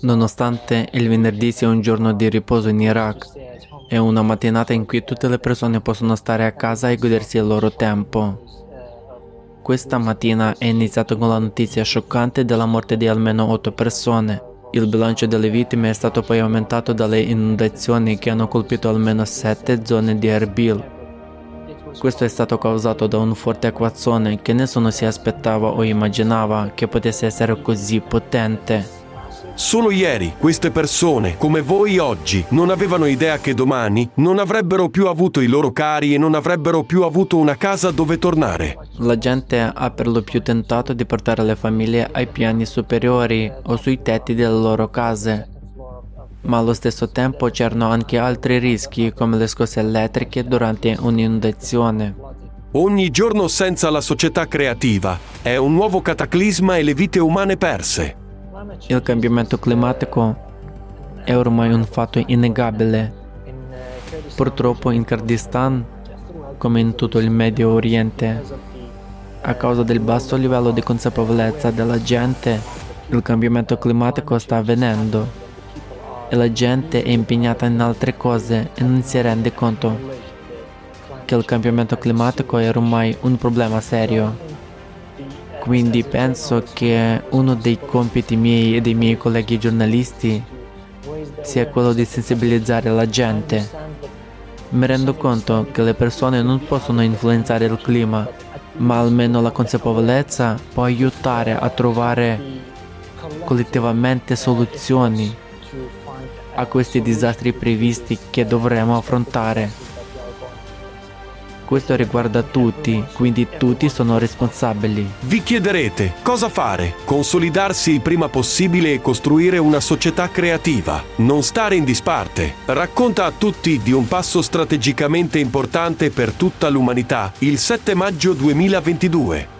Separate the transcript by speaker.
Speaker 1: Nonostante il venerdì sia un giorno di riposo in Iraq, è una mattinata in cui tutte le persone possono stare a casa e godersi il loro tempo. Questa mattina è iniziato con la notizia scioccante della morte di almeno otto persone. Il bilancio delle vittime è stato poi aumentato dalle inondazioni che hanno colpito almeno sette zone di Erbil. Questo è stato causato da un forte acquazzone che nessuno si aspettava o immaginava che potesse essere così potente.
Speaker 2: Solo ieri queste persone, come voi oggi, non avevano idea che domani non avrebbero più avuto i loro cari e non avrebbero più avuto una casa dove tornare.
Speaker 1: La gente ha per lo più tentato di portare le famiglie ai piani superiori o sui tetti delle loro case. Ma allo stesso tempo c'erano anche altri rischi come le scosse elettriche durante un'inondazione.
Speaker 2: Ogni giorno senza la società creativa è un nuovo cataclisma e le vite umane perse.
Speaker 1: Il cambiamento climatico è ormai un fatto innegabile. Purtroppo in Kurdistan, come in tutto il Medio Oriente, a causa del basso livello di consapevolezza della gente, il cambiamento climatico sta avvenendo e la gente è impegnata in altre cose e non si rende conto che il cambiamento climatico è ormai un problema serio. Quindi penso che uno dei compiti miei e dei miei colleghi giornalisti sia quello di sensibilizzare la gente. Mi rendo conto che le persone non possono influenzare il clima, ma almeno la consapevolezza può aiutare a trovare collettivamente soluzioni a questi disastri previsti che dovremo affrontare. Questo riguarda tutti, quindi tutti sono responsabili.
Speaker 2: Vi chiederete cosa fare? Consolidarsi il prima possibile e costruire una società creativa. Non stare in disparte. Racconta a tutti di un passo strategicamente importante per tutta l'umanità il 7 maggio 2022.